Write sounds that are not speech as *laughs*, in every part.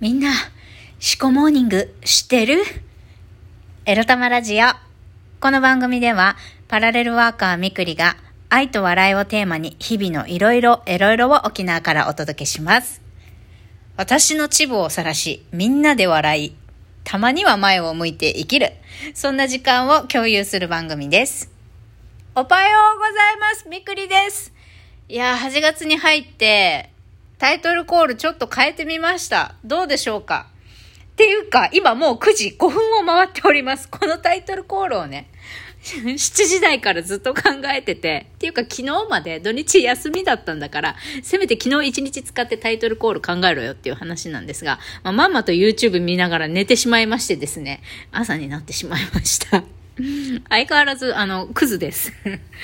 みんな、シコモーニング知ってる？エロ玉ラジオ。この番組では、パラレルワーカーみくりが愛と笑いをテーマに日々のいろいろエロいろを沖縄からお届けします。私のチブを晒し、みんなで笑い、たまには前を向いて生きる。そんな時間を共有する番組です。おはようございます。みくりです。いやー、8月に入って、タイトルコールちょっと変えてみました。どうでしょうか？っていうか、今もう9時5分を回っております。このタイトルコールをね、*laughs* 7時台からずっと考えてて、っていうか昨日まで土日休みだったんだから、せめて昨日1日使ってタイトルコール考えろよっていう話なんですが、まあ、まんまと YouTube 見ながら寝てしまいましてですね、朝になってしまいました。相変わらず、あの、クズです。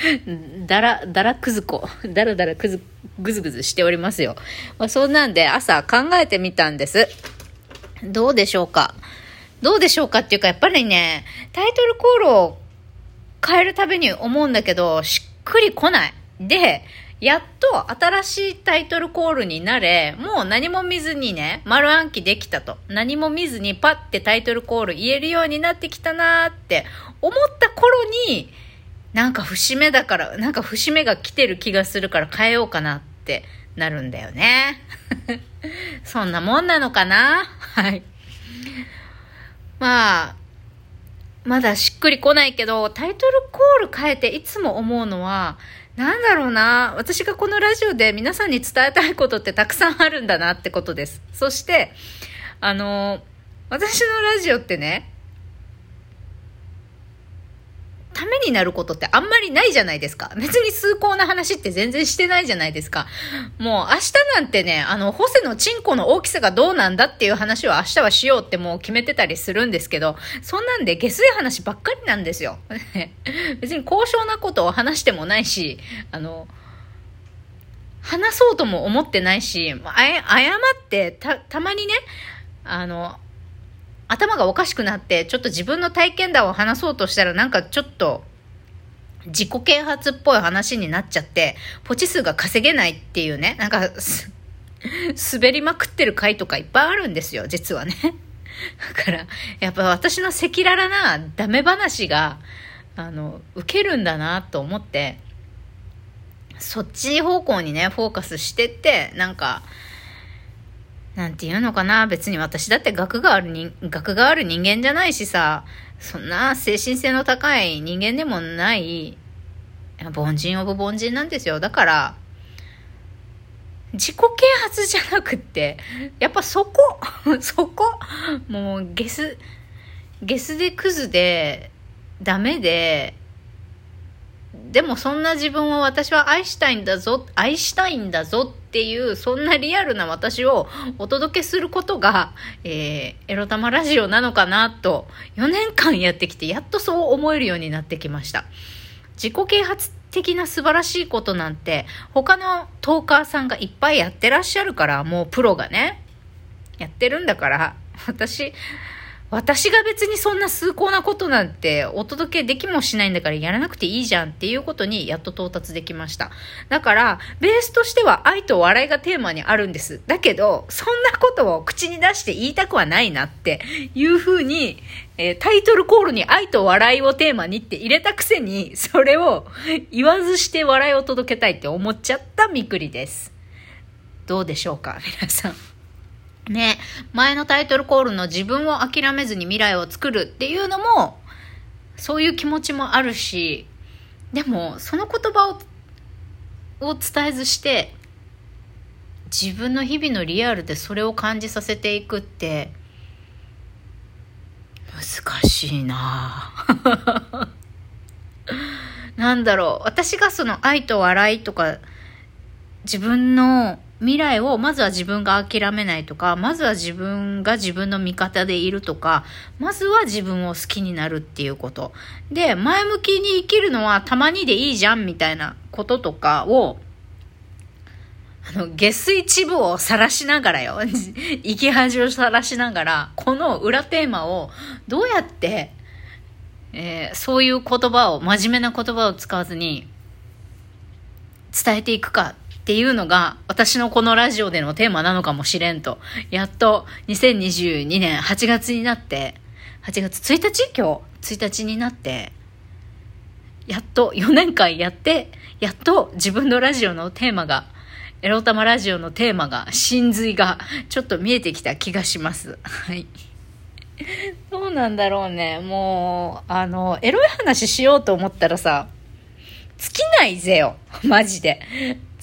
*laughs* だら、だらくずこ。だらだらくず、ぐずぐずしておりますよ。まあ、そんなんで朝考えてみたんです。どうでしょうか？どうでしょうかっていうか、やっぱりね、タイトルコールを変えるたびに思うんだけど、しっくりこない。で、やっと新しいタイトルコールになれ、もう何も見ずにね、丸暗記できたと。何も見ずにパッてタイトルコール言えるようになってきたなーって思った頃に、なんか節目だから、なんか節目が来てる気がするから変えようかなってなるんだよね。*laughs* そんなもんなのかな？はい。まあ、まだしっくりこないけど、タイトルコール変えていつも思うのは、なんだろうな、私がこのラジオで皆さんに伝えたいことってたくさんあるんだなってことです。そして、あの、私のラジオってね、ためになることってあんまりないじゃないですか。別に崇高な話って全然してないじゃないですか。もう明日なんてね、あの、ホセのチンコの大きさがどうなんだっていう話を明日はしようってもう決めてたりするんですけど、そんなんで下水話ばっかりなんですよ。*laughs* 別に高尚なことを話してもないし、あの、話そうとも思ってないし、あ謝ってた、たまにね、あの、頭がおかしくなって、ちょっと自分の体験談を話そうとしたら、なんかちょっと、自己啓発っぽい話になっちゃって、ポチ数が稼げないっていうね、なんか、*laughs* 滑りまくってる回とかいっぱいあるんですよ、実はね。*laughs* だから、やっぱ私の赤裸々なダメ話が、あの、受けるんだなと思って、そっち方向にね、フォーカスしてって、なんか、なんていうのかな。別に私だって学がある人、学がある人間じゃないしさ、そんな精神性の高い人間でもない、凡人オブ凡人なんですよ。だから、自己啓発じゃなくって、やっぱそこ、*laughs* そこ、もうゲス、ゲスでクズで、ダメで、でもそんな自分を私は愛したいんだぞ、愛したいんだぞっていう、そんなリアルな私をお届けすることが、えー、エロ玉ラジオなのかなと、4年間やってきて、やっとそう思えるようになってきました。自己啓発的な素晴らしいことなんて、他のトーカーさんがいっぱいやってらっしゃるから、もうプロがね、やってるんだから、私、私が別にそんな崇高なことなんてお届けできもしないんだからやらなくていいじゃんっていうことにやっと到達できました。だから、ベースとしては愛と笑いがテーマにあるんです。だけど、そんなことを口に出して言いたくはないなっていうふうに、えータイトルコールに愛と笑いをテーマにって入れたくせに、それを言わずして笑いを届けたいって思っちゃったみくりです。どうでしょうか？皆さん。ね、前のタイトルコールの自分を諦めずに未来を作るっていうのも、そういう気持ちもあるし、でも、その言葉を、を伝えずして、自分の日々のリアルでそれを感じさせていくって、難しいな。ぁ *laughs* なんだろう、私がその愛と笑いとか、自分の未来をまずは自分が諦めないとか、まずは自分が自分の味方でいるとか、まずは自分を好きになるっていうこと。で、前向きに生きるのはたまにでいいじゃんみたいなこととかを、あの、下水地部を晒しながらよ、*laughs* 生き恥を晒しながら、この裏テーマをどうやって、えーそういう言葉を、真面目な言葉を使わずに伝えていくかっていうのが私のこのラジオでのテーマなのかもしれんと。やっと2022年8月になって、8月1日今日1日になって、やっと4年間やって、やっと自分のラジオのテーマが、エロ玉ラジオのテーマが、真髄がちょっと見えてきた気がします。はい。どうなんだろうね。もう、あの、エロい話しようと思ったらさ、尽きないぜよ。マジで。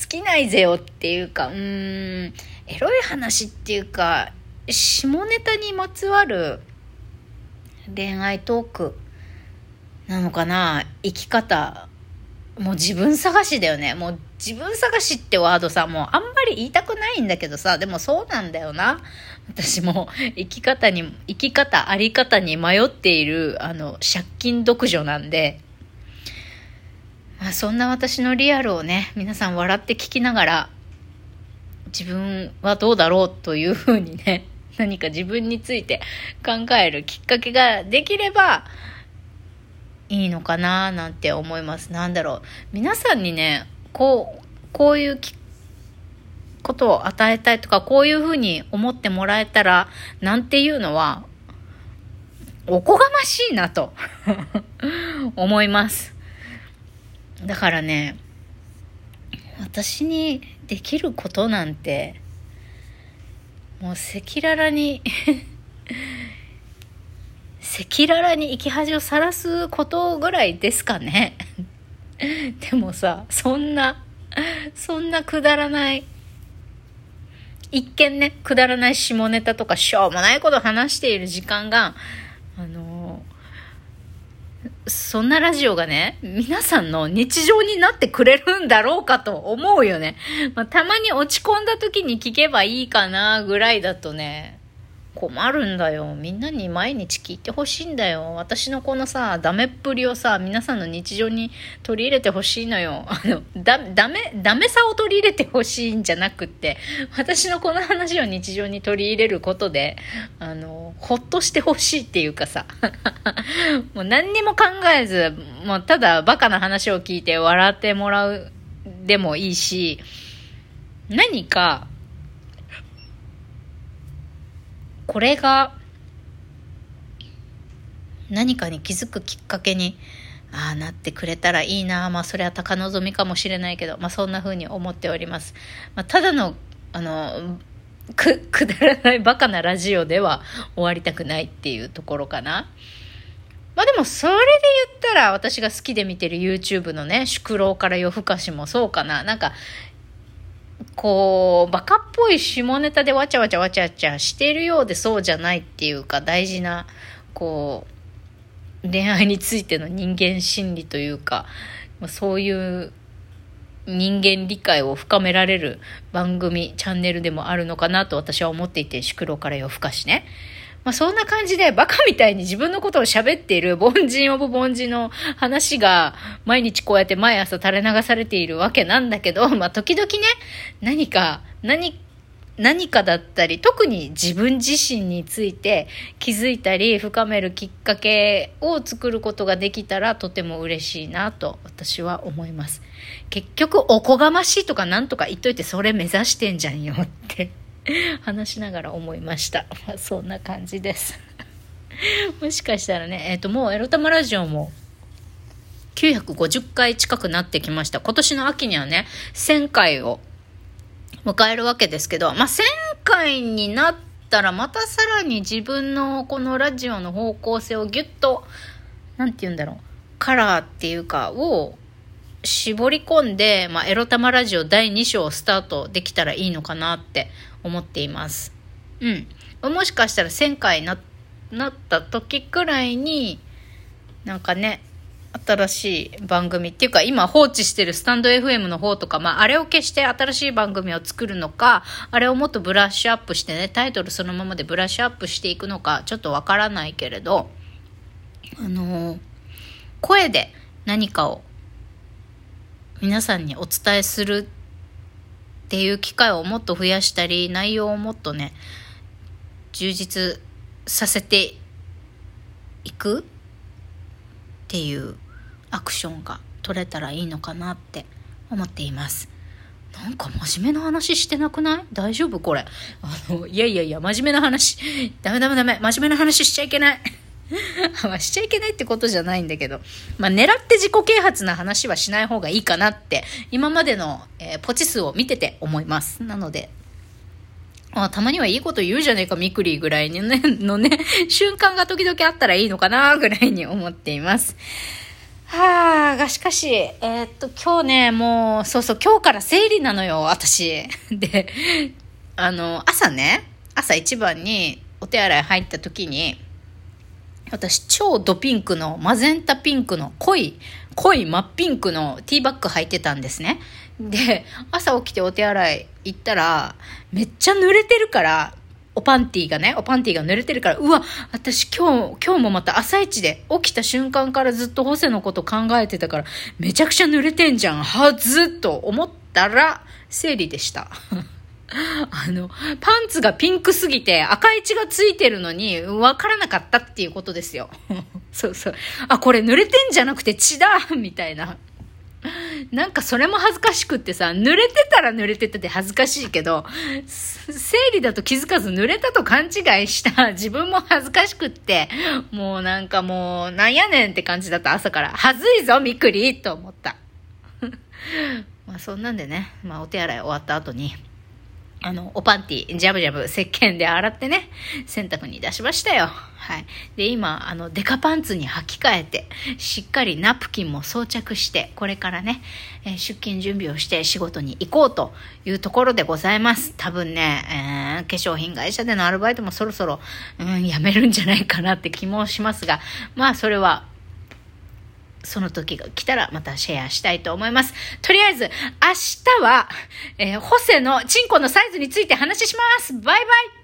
尽きないぜよっていうか、うーん、エロい話っていうか、下ネタにまつわる恋愛トークなのかな生き方。もう自分探しだよね。もう自分探しってワードさ、もうあんまり言いたくないんだけどさ、でもそうなんだよな。私も生き方に、生き方、あり方に迷っている、あの、借金独女なんで、あ、そんな私のリアルをね、皆さん笑って聞きながら、自分はどうだろうというふうにね、*laughs* 何か自分について考えるきっかけができればいいのかななんて思います。なんだろう。皆さんにね、こう、こういうことを与えたいとか、こういうふうに思ってもらえたら、なんていうのは、おこがましいなと *laughs* 思います。だからね、私にできることなんて、もう赤裸々に *laughs* 赤裸々に生き恥をさらすことぐらいですかね。でもさ、そんな、そんなくだらない、一見ね、くだらない下ネタとかしょうもないこと話している時間が、あのそんなラジオがね、皆さんの日常になってくれるんだろうかと思うよね。まあ、たまに落ち込んだ時に聞けばいいかなぐらいだとね、困るんだよ。みんなに毎日聞いてほしいんだよ。私のこのさ、ダメっぷりをさ、皆さんの日常に取り入れてほしいのよ。あの、だ、ダメ、ダメさを取り入れてほしいんじゃなくって、私のこの話を日常に取り入れることで、あの、ほっとしてほしいっていうかさ、*laughs* もう何にも考えず、もうただバカな話を聞いて笑ってもらうでもいいし、何か、これが何かに気づくきっかけにああなってくれたらいいな。まあそれは高望みかもしれないけど、まあ、そんな風に思っております、まあ、ただのあのく *laughs* くだらないバカなラジオでは終わりたくないっていうところかな。まあでもそれで言ったら私が好きで見てる YouTube のね、宿老から夜更かしもそうかな。なんかこう、バカっぽい下ネタでわちゃわちゃわちゃわちゃしてるようでそうじゃないっていうか大事な、こう、恋愛についての人間心理というか、そういう人間理解を深められる番組、チャンネルでもあるのかなと私は思っていて、宿老から夜更かしね。まあ、そんな感じでバカみたいに自分のことを喋っている凡人オブ凡人の話が毎日こうやって毎朝垂れ流されているわけなんだけど、*laughs* まあ、時々ね、何か、何何かだったり、特に自分自身について気づいたり深めるきっかけを作ることができたらとても嬉しいなと私は思います。結局おこがましいとかなんとか言っといてそれ目指してんじゃんよって *laughs* 話しながら思いました。ま、そんな感じです。*laughs* もしかしたらね、えっ、ー、と、もうエロ玉ラジオも950回近くなってきました。今年の秋にはね、1000回を迎えるわけですけど、まあ、1000回になったらまたさらに自分のこのラジオの方向性をギュッと、なんて言うんだろう、カラーっていうか、を絞り込んで、まあ、エロ玉ラジオ第2章をスタートできたらいいのかなって思っています。うん。もしかしたら1000回ななった時くらいに、なんかね、新しい番組っていうか今放置してるスタンド FM の方とか、まあ、あれを消して新しい番組を作るのか、あれをもっとブラッシュアップしてね、タイトルそのままでブラッシュアップしていくのか、ちょっとわからないけれど、あのー、声で何かを皆さんにお伝えするっていう機会をもっと増やしたり、内容をもっとね、充実させていくっていうアクションが取れたらいいのかなって思っています。なんか真面目な話してなくない？大丈夫これ。あの、いやいやいや、真面目な話。ダメダメダメ。真面目な話しちゃいけない。*laughs* まあしちゃいけないってことじゃないんだけど、まあ狙って自己啓発な話はしない方がいいかなって、今までの、えー、ポチ数を見てて思います。なので、あたまにはいいこと言うじゃねえか、みくりぐらいにね、のね、*laughs* 瞬間が時々あったらいいのかな、ぐらいに思っています。はあ、がしかし、えー、っと、今日ね、もう、そうそう、今日から生理なのよ、私。*laughs* で、あの、朝ね、朝一番にお手洗い入った時に、私、超ドピンクの、マゼンタピンクの濃い、濃い真っピンクのティーバッグ履いてたんですね。で、朝起きてお手洗い行ったら、めっちゃ濡れてるから、おパンティーがね、おパンティーが濡れてるから、うわ、私今日、今日もまた朝一で起きた瞬間からずっとホセのこと考えてたから、めちゃくちゃ濡れてんじゃん、はずっと思ったら、生理でした。あの、パンツがピンクすぎて赤い血がついてるのに分からなかったっていうことですよ。*laughs* そうそう。あ、これ濡れてんじゃなくて血だみたいな。なんかそれも恥ずかしくってさ、濡れてたら濡れてて恥ずかしいけど、生理だと気づかず濡れたと勘違いした自分も恥ずかしくって、もうなんかもう、なんやねんって感じだった朝から。はずいぞ、みくりと思った。*laughs* まあそんなんでね、まあお手洗い終わった後に、あの、おパンティ、ジャブジャブ、石鹸で洗ってね、洗濯に出しましたよ。はい。で、今、あの、デカパンツに履き替えて、しっかりナプキンも装着して、これからね、えー、出勤準備をして仕事に行こうというところでございます。多分ね、えー、化粧品会社でのアルバイトもそろそろ、うん、やめるんじゃないかなって気もしますが、まあ、それは、その時が来たらまたシェアしたいと思います。とりあえず、明日は、えー、ホセのチンコのサイズについて話します。バイバイ